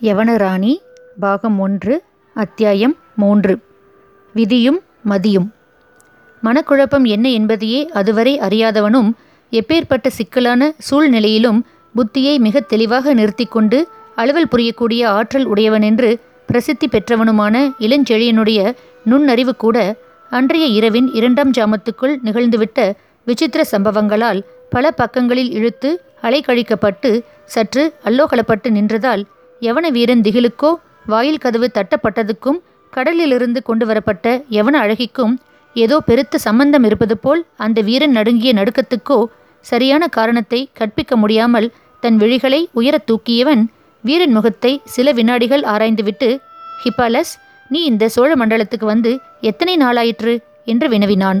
யவனராணி பாகம் ஒன்று அத்தியாயம் மூன்று. விதியும் மதியும். மனக்குழப்பம் என்ன என்பதையே அதுவரை அறியாதவனும் எப்பேற்பட்ட சிக்கலான சூழ்நிலையிலும் புத்தியை மிகத் தெளிவாக நிறுத்திக்கொண்டு அலுவல் புரியக்கூடிய ஆற்றல் உடையவனென்று பிரசித்தி பெற்றவனுமான இளஞ்செழியனுடைய நுண்ணறிவு கூட அன்றைய இரவின் இரண்டாம் ஜாமத்துக்குள் நிகழ்ந்துவிட்ட விசித்திர சம்பவங்களால் பல பக்கங்களில் இழுத்து அலைக்கழிக்கப்பட்டு சற்று அல்லோகலப்பட்டு நின்றதால் யவன வீரன் திகிலுக்கோ? வாயில் கதவு தட்டப்பட்டதுக்கும் கடலிலிருந்து கொண்டு வரப்பட்ட யவன அழகிக்கும் ஏதோ பெருத்த சம்பந்தம் இருப்பது போல் அந்த வீரன் நடுங்கிய நடுக்கத்துக்கோ சரியான காரணத்தை கற்பிக்க முடியாமல் தன் விழிகளை உயரத் தூக்கியவன் வீரன் முகத்தை சில வினாடிகள் ஆராய்ந்துவிட்டு ஹிப்பாலஸ் நீ இந்த சோழ மண்டலத்துக்கு வந்து எத்தனை நாளாயிற்று? என்று வினவினான்.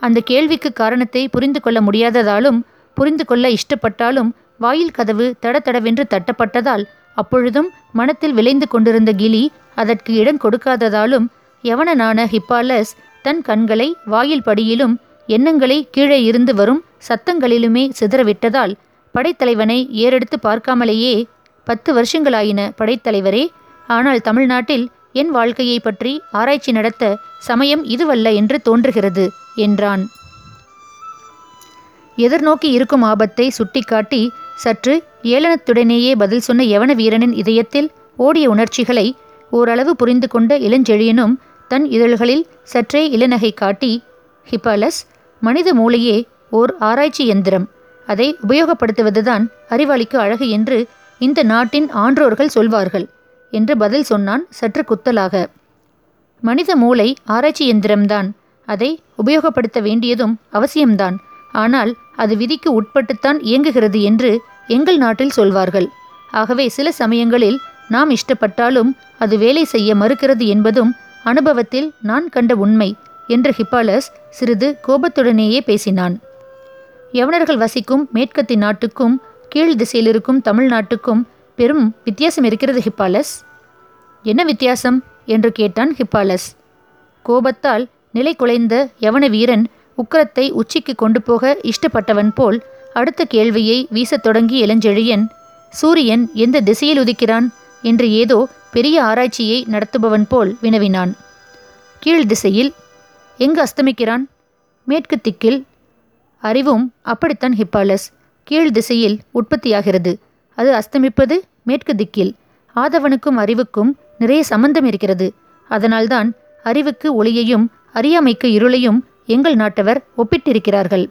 அந்த கேள்விக்கு காரணத்தை புரிந்து கொள்ள முடியாததாலும் புரிந்து கொள்ள இஷ்டப்பட்டாலும் வாயில் கதவு தடதடவென்று தட்டப்பட்டதால் அப்பொழுதும் மனத்தில் விளைந்து கொண்டிருந்த கிளி அதற்கு இடம் கொடுக்காததாலும் யவனனான ஹிப்பாலஸ் தன் கண்களை வாயில் படியிலும் எண்ணங்களை கீழே இருந்து வரும் சத்தங்களிலுமே சிதறவிட்டதால் படைத்தலைவனை ஏறெடுத்து பார்க்காமலேயே பத்து வருஷங்களாயின படைத்தலைவரே ஆனால் தமிழ்நாட்டில் என் வாழ்க்கையை பற்றி ஆராய்ச்சி நடத்த சமயம் இதுவல்ல என்று தோன்றுகிறது என்றான். எதிர்நோக்கி இருக்கும் ஆபத்தை சுட்டிக்காட்டி சற்று ஏளனத்துடனேயே பதில் சொன்ன யவன வீரனின் இதயத்தில் ஓடிய உணர்ச்சிகளை ஓரளவு புரிந்து கொண்ட இளஞ்செழியனும் தன் இதழ்களில் சற்றே இளநகை காட்டி ஹிப்பாலஸ் மனித மூளையே ஓர் ஆராய்ச்சி எந்திரம். அதை உபயோகப்படுத்துவதுதான் அறிவாளிக்கு அழகு என்று இந்த நாட்டின் ஆன்றோர்கள் சொல்வார்கள் என்று பதில் சொன்னான் சற்று குத்தலாக. மனித மூளை ஆராய்ச்சி எந்திரம்தான். அதை உபயோகப்படுத்த வேண்டியதும் அவசியம்தான். ஆனால் அது விதிக்கு உட்பட்டுத்தான் இயங்குகிறது என்று எங்கள் நாட்டில் சொல்வார்கள். ஆகவே சில சமயங்களில் நாம் இஷ்டப்பட்டாலும் அது வேலை செய்ய மறுக்கிறது என்பதும் அனுபவத்தில் நான் கண்ட உண்மை என்று ஹிப்பாலஸ் சிறிது கோபத்துடனேயே பேசினான். யவனர்கள் வசிக்கும் மேற்கத்தி நாட்டுக்கும் கீழ் திசையில் இருக்கும் தமிழ்நாட்டுக்கும் பெரும் வித்தியாசம் இருக்கிறது ஹிப்பாலஸ். என்ன வித்தியாசம்? என்று கேட்டான் ஹிப்பாலஸ். கோபத்தால் நிலை குலைந்த யவன வீரன் உக்கரத்தை உச்சிக்கு கொண்டு போக இஷ்டப்பட்டவன் போல் அடுத்த கேள்வியை வீசத் தொடங்கி இளஞ்செழியன் சூரியன் எந்த திசையில் உதிக்கிறான்? என்று ஏதோ பெரிய ஆராய்ச்சியை நடத்துபவன் போல் வினவினான். கீழ் திசையில் எங்கு அஸ்தமிக்கிறான்? மேற்கு திக்கில் அறிவும் அப்படித்தான் ஹிப்பாலஸ். கீழ் திசையில் உற்பத்தியாகிறது. அது அஸ்தமிப்பது மேற்கு திக்கில். ஆதவனுக்கும் அறிவுக்கும் நிறைய சம்பந்தம் இருக்கிறது. அதனால்தான் அறிவுக்கு ஒளியையும் அறியாமைக்கு இருளையும் எங்கள் நாட்டவர் ஒப்பிட்டிருக்கிறார்கள்.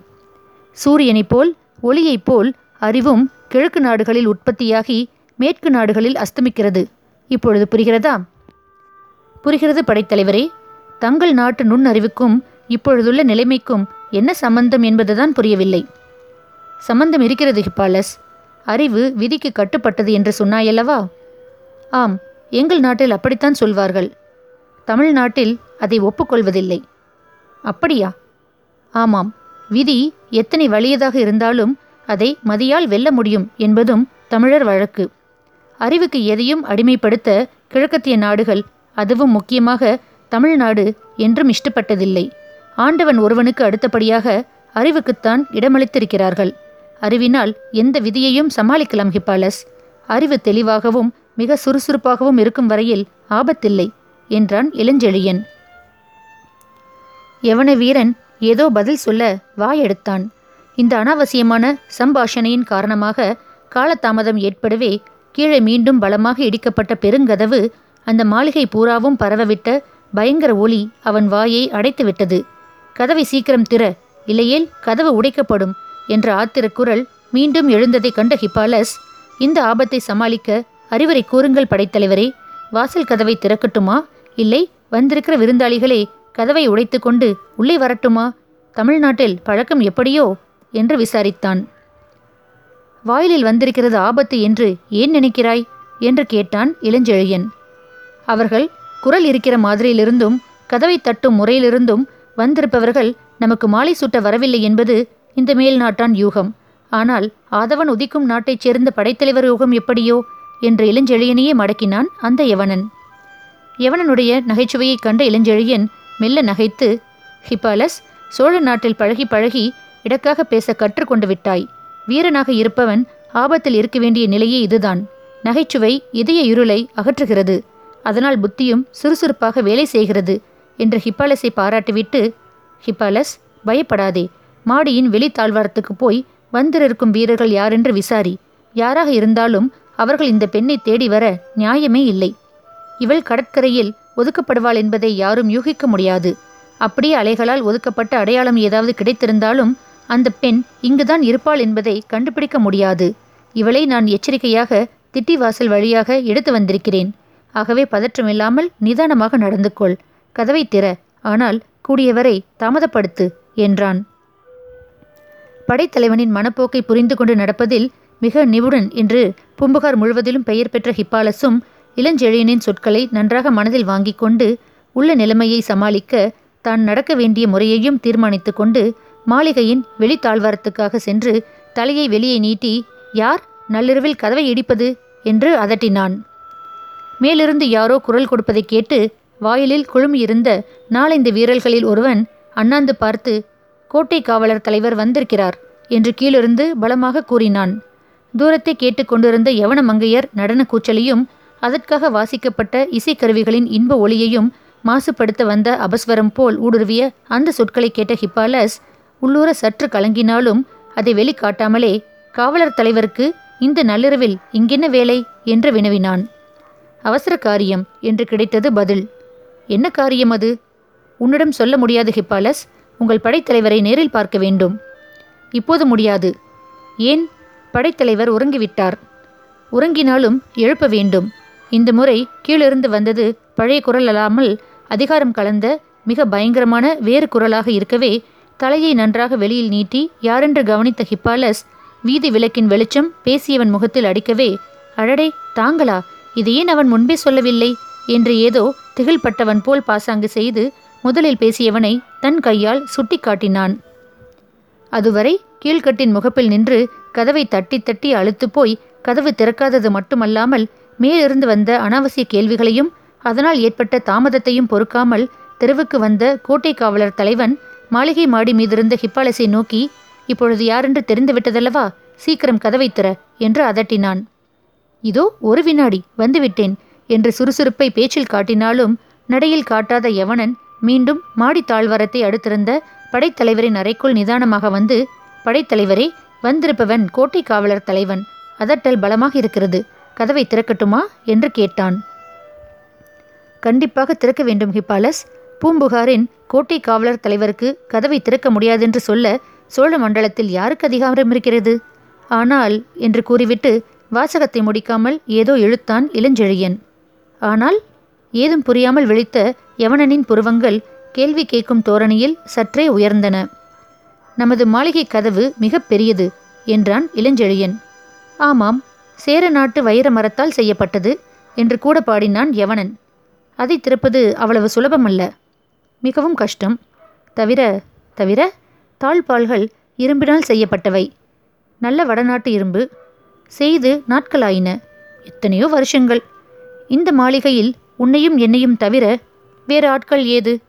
சூரியனைப் போல் ஒளியைப் போல் அறிவும் கிழக்கு நாடுகளில் உற்பத்தியாகி மேற்கு நாடுகளில் அஸ்தமிக்கிறது. இப்பொழுது புரிகிறதா? புரிகிறது படைத்தலைவரே. தங்கள் நாட்டு நுண்ணறிவுக்கும் இப்பொழுதுள்ள நிலைமைக்கும் என்ன சம்பந்தம் என்பதுதான் புரியவில்லை. சம்பந்தம் இருக்கிறது ஹிப்பாலஸ். அறிவு விதிக்கு கட்டுப்பட்டது என்று சொன்னாயல்லவா? ஆம் எங்கள் நாட்டில் அப்படித்தான் சொல்வார்கள். தமிழ்நாட்டில் அதை ஒப்புக்கொள்வதில்லை. அப்படியா? ஆமாம். விதி எத்தனை வலியதாக இருந்தாலும் அதை மதியால் வெல்ல முடியும் என்பதும் தமிழர் வழக்கு. அறிவுக்கு எதையும் அடிமைப்படுத்த கிழக்கத்திய நாடுகள் அதுவும் முக்கியமாக தமிழ்நாடு என்றும் இஷ்டப்பட்டதில்லை. ஆண்டவன் ஒருவனுக்கு அடுத்தபடியாக அறிவுக்குத்தான் இடமளித்திருக்கிறார்கள். அறிவினால் எந்த விதியையும் சமாளிக்கலாம் ஹிப்பாலஸ். அறிவு தெளிவாகவும் மிக சுறுசுறுப்பாகவும் இருக்கும் வரையில் ஆபத்தில்லை என்றான் இளஞ்செழியன். யவன வீரன் ஏதோ பதில் சொல்ல வாயெடுத்தான். இந்த அனாவசியமான சம்பாஷணையின் காரணமாக காலதாமதம் ஏற்படவே கீழே மீண்டும் பலமாக இடிக்கப்பட்ட பெருங்கதவு அந்த மாளிகை பூராவும் பரவவிட்ட பயங்கர ஒளி அவன் வாயை அடைத்துவிட்டது. கதவை சீக்கிரம் திற இல்லையேல் கதவு உடைக்கப்படும் என்ற ஆத்திரக்குரல் மீண்டும் எழுந்ததை கண்ட ஹிப்பாலஸ் இந்த ஆபத்தை சமாளிக்க அறிவுரை கூறுங்கள் படைத்தலைவரே வாசல் கதவை திறக்கட்டுமா? இல்லை வந்திருக்கிற விருந்தாளிகளே கதவை உடைத்துக்கொண்டு உள்ளே வரட்டுமா? தமிழ்நாட்டில் பழக்கம் எப்படியோ? என்று விசாரித்தான். வாயிலில் வந்திருக்கிறது ஆபத்து என்று ஏன் நினைக்கிறாய்? என்று கேட்டான் இளஞ்செழியன். அவர்கள் குரல் இருக்கிற மாதிரியிலிருந்தும் கதவை தட்டும் முறையிலிருந்தும் வந்திருப்பவர்கள் நமக்கு மாலை சூட்ட வரவில்லை என்பது இந்த மேல் நாட்டான் யூகம். ஆனால் ஆதவன் உதிக்கும் நாட்டைச் சேர்ந்த படைத்தலைவர் யூகம் எப்படியோ? என்று இளஞ்செழியனையே மடக்கினான் அந்த யவனன். யவனனுடைய நகைச்சுவையைக் கண்ட இளஞ்செழியன் மெல்ல நகைத்து ஹிப்பாலஸ் சோழ நாட்டில் பழகி பழகி இடக்காக பேச கற்றுக்கொண்டு விட்டாய். வீரனாக இருப்பவன் ஆபத்தில் இருக்க வேண்டிய நிலையே இதுதான். நகைச்சுவை இதய இருளை அகற்றுகிறது. அதனால் புத்தியும் சுறுசுறுப்பாக வேலை செய்கிறது என்று ஹிப்பாலஸை பாராட்டிவிட்டு ஹிப்பாலஸ் பயப்படாதே. மாடியின் வெளித்தாழ்வாரத்துக்கு போய் வந்திருக்கும் வீரர்கள் யாரென்று விசாரி. யாராக இருந்தாலும் அவர்கள் இந்த பெண்ணை தேடி வர நியாயமே இல்லை. இவள் கடற்கரையில் ஒதுக்கப்படுவாள் என்பதை யாரும் யூகிக்க முடியாது. அப்படியே அலைகளால் ஒதுக்கப்பட்ட அடையாளம் ஏதாவது கிடைத்திருந்தாலும் அந்த பெண் இங்குதான் இருப்பாள் என்பதை கண்டுபிடிக்க முடியாது. இவளை நான் எச்சரிக்கையாக திட்டி வாசல் வழியாக எடுத்து வந்திருக்கிறேன். ஆகவே பதற்றமில்லாமல் நிதானமாக நடந்து கொள். கதவை திற. ஆனால் கூடியவரை தாமதப்படுத்து என்றான். படைத்தலைவனின் மனப்போக்கை புரிந்து கொண்டு நடப்பதில் மிக நிபுணன் என்று பூம்புகார் முழுவதிலும் பெயர் பெற்ற ஹிப்பாலஸும் இளஞ்செழியனின் சொற்களை நன்றாக மனதில் வாங்கி கொண்டு உள்ள நிலைமையை சமாளிக்க தான் நடக்க வேண்டிய முறையையும் தீர்மானித்து கொண்டு மாளிகையின் வெளித்தாழ்வாரத்துக்காக சென்று தலையை வெளியே நீட்டி யார் நள்ளிரவில் கதவை இடிப்பது? என்று அதட்டினான். மேலிருந்து யாரோ குரல் கொடுப்பதை கேட்டு வாயிலில் குழுமியிருந்த நாலைந்து வீரர்களில் ஒருவன் அண்ணாந்து பார்த்து கோட்டை காவலர் தலைவர் வந்திருக்கிறார் என்று கீழிருந்து பலமாக கூறினான். தூரத்தை கேட்டுக்கொண்டிருந்த யவன மங்கையர் நடன கூச்சலையும் அதற்காக வாசிக்கப்பட்ட இசைக்கருவிகளின் இன்ப ஒளியையும் மாசுபடுத்த வந்த அபஸ்வரம் போல் ஊடுருவிய அந்த சொற்களை கேட்ட ஹிப்பாலஸ் உள்ளூர சற்று கலங்கினாலும் அதை வெளிக்காட்டாமலே காவலர் தலைவருக்கு இந்த நள்ளிரவில் இங்கென்ன வேலை? என்று வினவினான். அவசர காரியம் என்று கிடைத்தது பதில். என்ன காரியம் அது? உன்னிடம் சொல்ல முடியாது ஹிப்பாலஸ். உங்கள் படைத்தலைவரை நேரில் பார்க்க வேண்டும். இப்போது முடியாது. ஏன்? படைத்தலைவர் உறங்கிவிட்டார். உறங்கினாலும் எழுப்ப வேண்டும். இந்த முறை கீழிருந்து வந்தது பழைய குரல் அல்லாமல் அதிகாரம் கலந்த மிக பயங்கரமான வேறு குரலாக இருக்கவே தலையை நன்றாக வெளியில் நீட்டி யாரென்று கவனித்த ஹிப்பாலஸ் வீதி விளக்கின் வெளிச்சம் பேசியவன் முகத்தில் அடிக்கவே அழடே தாங்களா? இது ஏன் அவன் முன்பே சொல்லவில்லை? என்று ஏதோ திகில்பட்டவன் போல் பாசாங்கு செய்து முதலில் பேசியவனை தன் கையால் சுட்டி காட்டினான். அதுவரை கீழ்கட்டின் முகப்பில் நின்று கதவை தட்டி தட்டி அழுத்து போய் கதவு திறக்காதது மட்டுமல்லாமல் மேலிருந்து வந்த அனாவசிய கேள்விகளையும் அதனால் ஏற்பட்ட தாமதத்தையும் பொறுக்காமல் தெருவுக்கு வந்த கோட்டை காவலர் தலைவன் மாளிகை மாடி மீதிருந்த ஹிப்பாலஸை நோக்கி இப்பொழுது யாரென்று தெரிந்துவிட்டதல்லவா? சீக்கிரம் கதவை திற என்று அதட்டினான். இதோ ஒரு வினாடி வந்துவிட்டேன் என்று சுறுசுறுப்பை பேச்சில் காட்டினாலும் நடையில் காட்டாத யவனன் மீண்டும் மாடி தாழ்வாரத்தை அடுத்திருந்த படைத்தலைவரின் அறைக்குள் நிதானமாக வந்து படைத்தலைவரே வந்திருப்பவன் கோட்டை காவலர் தலைவன். அதட்டல் பலமாக இருக்கிறது. கதவை திறக்கட்டுமா என்று கேட்டான். கண்டிப்பாக திறக்க வேண்டும் ஹிப்பாலஸ். பூம்புகாரின் கோட்டை காவலர் தலைவருக்கு கதவை திறக்க முடியாதென்று சொல்ல சோழ மண்டலத்தில் யாருக்கு அதிகாரம் இருக்கிறது? ஆனால் என்று கூறிவிட்டு வாசகத்தை முடிக்காமல் ஏதோ இழுத்தான் இளஞ்செழியன். ஆனால் ஏதும் புரியாமல் விழித்த யவனனின் புருவங்கள் கேள்வி கேட்கும் தோரணியில் சற்றே உயர்ந்தன. நமது மாளிகை கதவு மிக பெரியது என்றான் இளஞ்செழியன். ஆமாம் சேர நாட்டு வைர மரத்தால் செய்யப்பட்டது என்று கூட பாடினான் யவனன். அதை திறப்பது அவ்வளவு சுலபமல்ல. மிகவும் கஷ்டம். தவிர தவிர தாழ்பால்கள் இரும்பினால் செய்யப்பட்டவை. நல்ல வடநாட்டு இரும்பு. செய்து நாட்களாயின. எத்தனையோ வருஷங்கள். இந்த மாளிகையில் உன்னையும் என்னையும் தவிர வேறு ஆட்கள் ஏது?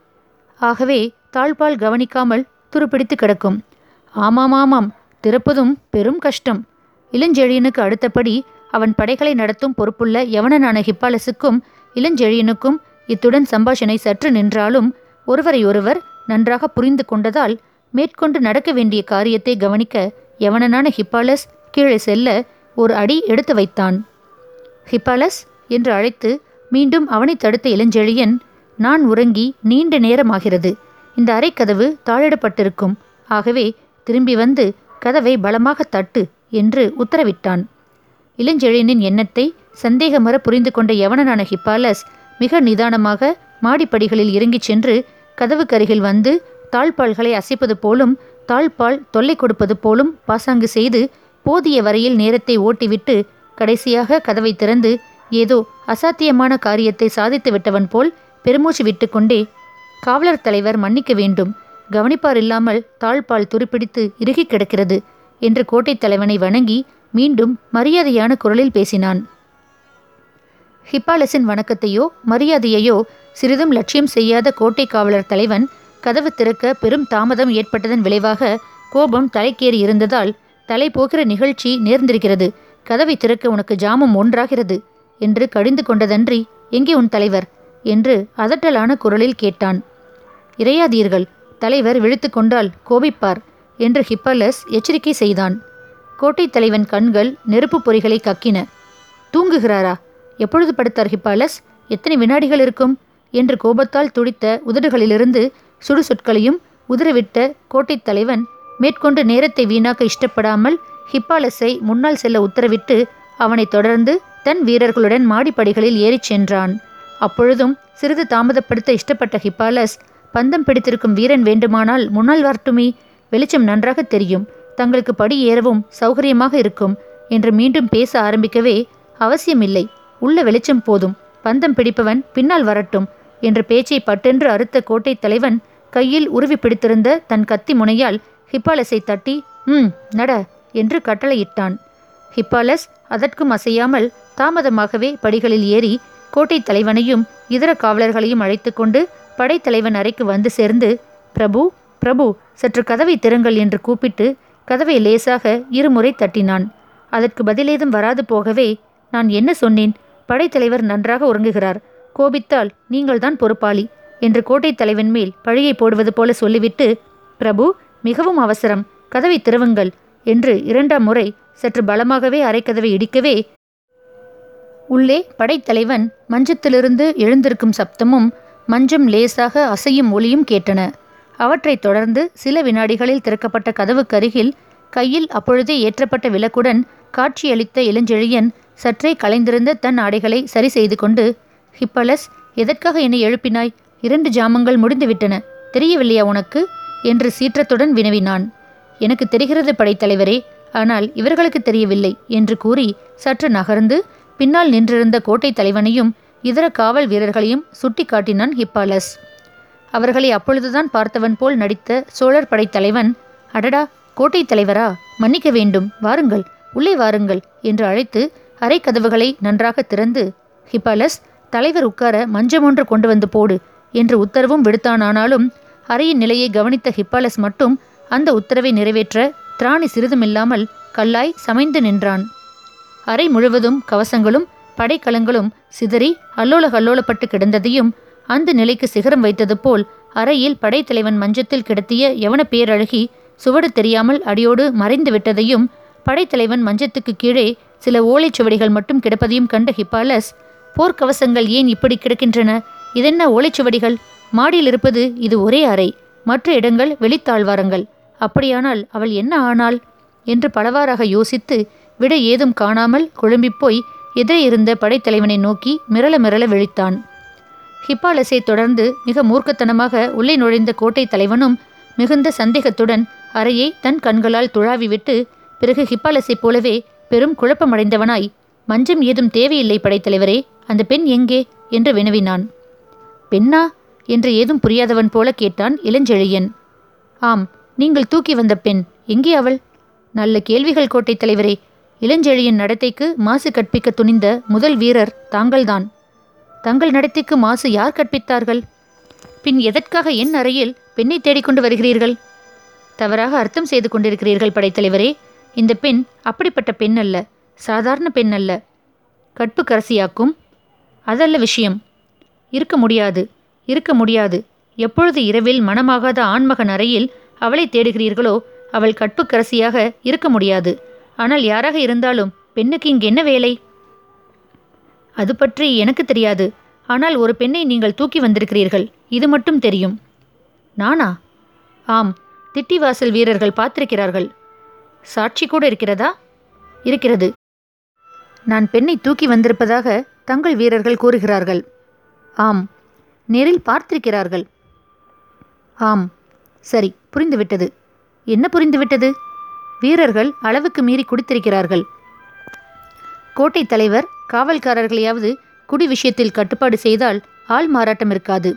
ஆகவே தாழ்பால் கவனிக்காமல் துருப்பிடித்து கிடக்கும். ஆமாம் ஆமாம் திறப்பதும் பெரும் கஷ்டம். இளஞ்செழியனுக்கு அடுத்தபடி அவன் படைகளை நடத்தும் பொறுப்புள்ள யவனனான ஹிப்பாலசுக்கும் இளஞ்செழியனுக்கும் இத்துடன் சம்பாஷணை சற்று நின்றாலும் ஒருவரையொருவர் நன்றாக புரிந்து கொண்டதால் மேற்கொண்டு நடக்க வேண்டிய காரியத்தை கவனிக்க யவனனான ஹிப்பாலஸ் கீழே செல்ல ஒரு அடி எடுத்து வைத்தான். ஹிப்பாலஸ் என்று அழைத்து மீண்டும் அவனை தடுத்த இளஞ்செழியன் நான் உறங்கி நீண்ட நேரமாகிறது. இந்த அறைக்கதவு தாழிடப்பட்டிருக்கும் ஆகவே திரும்பி வந்து கதவை பலமாக தட்டு என்று உத்தரவிட்டான். இளஞ்செழியனின் எண்ணத்தை சந்தேகமர புரிந்து கொண்ட யவனனான ஹிப்பாலஸ் மிக நிதானமாக மாடிப்படிகளில் இறங்கிச் சென்று கதவுக்கருகில் வந்து தாழ்பால்களை அசைப்பது போலும் தாழ்பால் தொல்லை கொடுப்பது போலும் பாசாங்கு செய்து போதிய வரையில் நேரத்தை ஓட்டிவிட்டு கடைசியாக கதவை திறந்து ஏதோ அசாத்தியமான காரியத்தை சாதித்து விட்டவன் போல் பெருமூச்சு விட்டுக்கொண்டே காவலர் தலைவர் மன்னிக்க வேண்டும். கவனிப்பார் இல்லாமல் தாழ்பால் துருப்பிடித்து இறுகி கிடக்கிறது என்று கோட்டைத் தலைவனை வணங்கி மீண்டும் மரியாதையான குரலில் பேசினான். ஹிப்பாலஸின் வணக்கத்தையோ மரியாதையையோ சிறிதும் லட்சியம் செய்யாத கோட்டை காவலர் தலைவன் கதவு திறக்க பெரும் தாமதம் ஏற்பட்டதன் விளைவாக கோபம் தலைக்கேறி இருந்ததால் தலை போகிற நிகழ்ச்சி நேர்ந்திருக்கிறது. கதவை திறக்க உனக்கு ஜாமம் ஒன்றாகிறது என்று கடிந்து கொண்டதன்றி எங்கே உன் தலைவர்? என்று அதட்டலான குரலில் கேட்டான். இறையாதீர்கள் தலைவர் விழித்து கொண்டால் கோபிப்பார் என்று ஹிப்பலஸ் எச்சரிக்கை செய்தான். கோட்டைத் தலைவன் கண்கள் நெருப்பு பொறிகளை கக்கின. தூங்குகிறாரா? எப்பொழுது படுத்தார் ஹிப்பாலஸ்? எத்தனை வினாடிகள் இருக்கும்? என்று கோபத்தால் துடித்த உதடுகளிலிருந்து சுடு சொற்களையும் உதறவிட்ட கோட்டைத் தலைவன் மேற்கொண்டு நேரத்தை வீணாக்க இஷ்டப்படாமல் ஹிப்பாலஸை முன்னால் செல்ல உத்தரவிட்டு அவனை தொடர்ந்து தன் வீரர்களுடன் மாடிப்படிகளில் ஏறிச் சென்றான். அப்பொழுதும் சிறிது தாமதப்படுத்த இஷ்டப்பட்ட ஹிப்பாலஸ் பந்தம் பிடித்திருக்கும் வீரன் வேண்டுமானால் முன்னால் வரட்டுமே வெளிச்சம் நன்றாக தெரியும். தங்களுக்கு படி ஏறவும் சௌகரியமாக இருக்கும் என்று மீண்டும் பேச ஆரம்பிக்கவே அவசியமில்லை. உள்ள வெளிச்சம் போதும். பந்தம் பிடிப்பவன் பின்னால் வரட்டும் என்ற பேச்சை பட்டென்று அறுத்த கோட்டைத் தலைவன் கையில் உருவி பிடித்திருந்த தன் கத்தி முனையால் ஹிப்பாலஸை தட்டி ம் நட என்று கட்டளையிட்டான். ஹிப்பாலஸ் அதற்கும் அசையாமல் தாமதமாகவே படிகளில் ஏறி கோட்டைத் தலைவனையும் இதர காவலர்களையும் அழைத்து கொண்டு படைத்தலைவன் அறைக்கு வந்து சேர்ந்து பிரபு பிரபு சற்று கதவை திறங்கள் என்று கூப்பிட்டு கதவை லேசாக இருமுறை தட்டினான். அதற்கு பதிலேதும் வராது போகவே நான் என்ன சொன்னேன்? படைத்தலைவர் நன்றாக உறங்குகிறார். கோபித்தால் நீங்கள்தான் பொறுப்பாளி என்று கோட்டைத் தலைவன் மேல் பழியை போடுவது போல சொல்லிவிட்டு பிரபு மிகவும் அவசரம். கதவை திறவுங்கள் என்று இரண்டாம் முறை சற்று பலமாகவே அரைக்கதவை இடிக்கவே உள்ளே படைத்தலைவன் மஞ்சத்திலிருந்து எழுந்திருக்கும் சப்தமும் மஞ்சம் லேசாக அசையும் ஒலியும் கேட்டன. அவற்றைத் தொடர்ந்து சில வினாடிகளில் திறக்கப்பட்ட கதவுக்கருகில் கையில் அப்பொழுதே ஏற்றப்பட்ட விளக்குடன் காட்சியளித்த இளஞ்செழியன் சற்றே கலைந்திருந்த தன் ஆடைகளை சரி செய்து கொண்டு ஹிப்பலஸ் எதற்காக என்னை எழுப்பினாய்? இரண்டு ஜாமங்கள் முடிந்துவிட்டன. தெரியவில்லையா உனக்கு? என்று சீற்றத்துடன் வினவினான். எனக்கு தெரிகிறது படைத்தலைவரே ஆனால் இவர்களுக்கு தெரியவில்லை என்று கூறி சற்று நகர்ந்து பின்னால் நின்றிருந்த கோட்டைத் தலைவனையும் இதர காவல் வீரர்களையும் சுட்டி காட்டினான் ஹிப்பாலஸ். அவர்களை அப்பொழுதுதான் பார்த்தவன் போல் நடித்த சோழர் படைத்தலைவன் அடடா கோட்டை தலைவரா? மன்னிக்க வேண்டும் வாருங்கள் உள்ளே வாருங்கள் என்று அழைத்து அறை கதவுகளை நன்றாக திறந்து ஹிப்பாலஸ் தலைவர் உட்கார மஞ்சம் ஒன்று கொண்டு வந்து போடு என்று உத்தரவும் விடுத்தானானாலும் அறையின் நிலையை கவனித்த ஹிப்பாலஸ் மட்டும் அந்த உத்தரவை நிறைவேற்ற திராணி சிறிதுமில்லாமல் கல்லாய் சமைந்து நின்றான். அறை முழுவதும் கவசங்களும் படைக்கலங்களும் சிதறி அல்லோல கல்லோலப்பட்டு கிடந்ததையும் அந்த நிலைக்கு சிகரம் வைத்தது போல் அறையில் படைத்தலைவன் மஞ்சத்தில் கிடத்திய யவன பேரழகி சுவடு தெரியாமல் அடியோடு மறைந்து விட்டதையும் படைத்தலைவன் மஞ்சத்துக்கு கீழே சில ஓலைச்சுவடிகள் மட்டும் கிடப்பதையும் கண்ட ஹிப்பாலஸ் போர்க்கவசங்கள் ஏன் இப்படி கிடக்கின்றன? இதென்ன ஓலைச்சுவடிகள் மாடியில் இருப்பது இது ஒரே அறை மற்ற இடங்கள் வெளித்தாழ்வாரங்கள். அப்படியானால் அவள் என்ன ஆனாள்? என்று பலவாறாக யோசித்து விட ஏதும் காணாமல் குழம்பிப்போய் எதிரே இருந்த படைத்தலைவனை நோக்கி மிரள மிரள விழித்தான். ஹிப்பாலஸை தொடர்ந்து மிக மூர்க்கத்தனமாக உள்ளே நுழைந்த கோட்டை தலைவனும் மிகுந்த சந்தேகத்துடன் அறையை தன் கண்களால் துழாவிவிட்டு பிறகு ஹிப்பாலஸைப் போலவே பெரும் குழப்பமடைந்தவனாய் மஞ்சம் ஏதும் தேவையில்லை படைத்தலைவரே அந்த பெண் எங்கே? என்று வினவினான். பெண்ணா? என்று ஏதும் புரியாதவன் போல கேட்டான் இளஞ்செழியன். ஆம் நீங்கள் தூக்கி வந்த பெண் எங்கே அவள்? நல்ல கேள்விகள் கோட்டை தலைவரே இளஞ்செழியின் நடத்தைக்கு மாசு கற்பிக்க துணிந்த முதல் வீரர் தாங்கள்தான். தங்கள் நடத்தைக்கு மாசு யார் கற்பித்தார்கள்? பின் எதற்காக என் அறையில் பெண்ணை தேடிக்கொண்டு வருகிறீர்கள்? தவறாக அர்த்தம் செய்து கொண்டிருக்கிறீர்கள் படைத்தலைவரே இந்த பெண் அப்படிப்பட்ட பெண் அல்ல சாதாரண பெண் அல்ல. கற்புக்கரசியாக்கும் அதல்ல விஷயம். இருக்க முடியாது இருக்க முடியாது. எப்பொழுது இரவில் மனமாகாத ஆண்மகன் அறையில் அவளை தேடுகிறீர்களோ அவள் கற்புக்கரசியாக இருக்க முடியாது. ஆனால் யாராக இருந்தாலும் பெண்ணுக்கு இங்கு என்ன வேலை? அது பற்றி எனக்கு தெரியாது. ஆனால் ஒரு பெண்ணை நீங்கள் தூக்கி வந்திருக்கிறீர்கள். இது மட்டும் தெரியும். நானா? ஆம். திட்டிவாசல் வீரர்கள் பார்த்திருக்கிறார்கள். சாட்சி கூட இருக்கிறதா? இருக்கிறது. நான் பெண்ணை தூக்கி வந்திருப்பதாக தங்கள் வீரர்கள் கூறுகிறார்கள். ஆம். நேரில் பார்த்திருக்கிறார்கள். ஆம். சரி புரிந்துவிட்டது. என்ன புரிந்துவிட்டது? வீரர்கள் அளவுக்கு மீறி குடித்திருக்கிறார்கள். கோட்டை தலைவர் காவல்காரர்களையாவது குடி விஷயத்தில் கட்டுப்பாடு செய்தால் ஆள் மாறாட்டம் இருக்காது.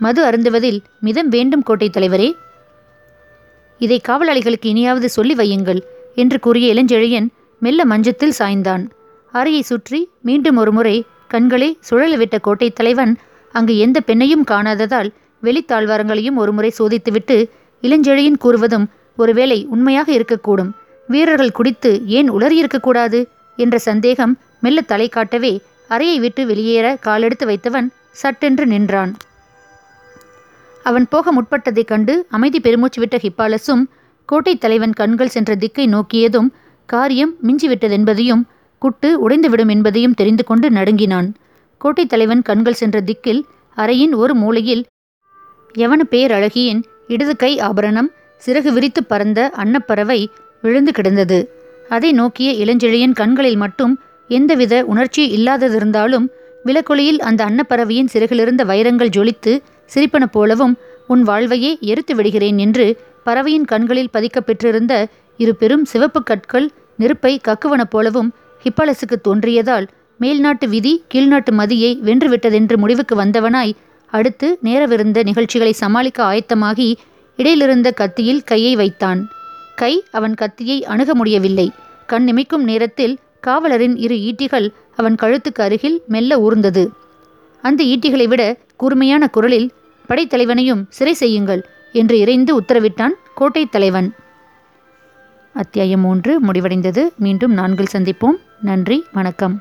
மது அருந்துவதில் மிதம் வேண்டும் கோட்டை தலைவரே. இதை காவலாளிகளுக்கு இனியாவது சொல்லி வையுங்கள் என்று கூறிய இளஞ்செழியன் மெல்ல மஞ்சத்தில் சாய்ந்தான். அறையை சுற்றி மீண்டும் ஒருமுறை கண்களை சுழலவிட்ட கோட்டை தலைவன் அங்கு எந்த பெண்ணையும் காணாததால் வெளித்தாழ்வாரங்களையும் ஒருமுறை சோதித்துவிட்டு இளஞ்செழியன் கூறுவதும் ஒருவேளை உண்மையாக இருக்கக்கூடும். வீரர்கள் குடித்து ஏன் உளறியிருக்கக்கூடாது என்ற சந்தேகம் மெல்ல தலை காட்டவே அறையை விட்டு வெளியேற காலெடுத்து வைத்தவன் சட்டென்று நின்றான். அவன் போக முற்பட்டதைக் கண்டு அமைதி பெருமூச்சு விட்ட ஹிப்பாலஸும் கோட்டை தலைவன் கண்கள் சென்ற திக்கை நோக்கியதும் காரியம் மிஞ்சிவிட்டதென்பதையும் குட்டு உடைந்துவிடும் என்பதையும் தெரிந்து கொண்டு நடுங்கினான். கோட்டை தலைவன் கண்கள் சென்ற திக்கில் அறையின் ஒரு மூலையில் எவனு பேரழகியின் இடது கை ஆபரணம் சிறகு விரித்து பறந்த அன்னப்பறவை விழுந்து கிடந்தது. அதை நோக்கிய இளஞ்செழியன் கண்களில் மட்டும் எந்தவித உணர்ச்சி இல்லாததிருந்தாலும் விலக்கொலியில் அந்த அன்னப்பறவையின் சிறகிலிருந்த வைரங்கள் ஜொலித்து சிரிப்பன போலவும் உன் வாழ்வையே எரித்து விடுகிறேன் என்று பறவையின் கண்களில் பதிக்கப்பெற்றிருந்த இரு பெரும் சிவப்பு கற்கள் நெருப்பை கக்குவன போலவும் ஹிப்பலஸுக்கு தோன்றியதால் மேல்நாட்டு விதி கீழ்நாட்டு மதியை வென்றுவிட்டதென்று முடிவுக்கு வந்தவனாய் அடுத்து நேரவிருந்த நிகழ்ச்சிகளை சமாளிக்க ஆயத்தமாகி இடையிலிருந்த கத்தியில் கையை வைத்தான். கை அவன் கத்தியை அணுக முடியவில்லை. கண் நிமைக்கும் நேரத்தில் காவலரின் இரு ஈட்டிகள் அவன் கழுத்துக்கு அருகில் மெல்ல ஊர்ந்தது. அந்த ஈட்டிகளை விட கூர்மையான குரலில் படைத்தலைவனையும் சிறை செய்யுங்கள் என்று இறைந்து உத்தரவிட்டான் கோட்டை தலைவன். அத்தியாயம் மூன்று முடிவடைந்தது. மீண்டும் நான்கில் சந்திப்போம். நன்றி வணக்கம்.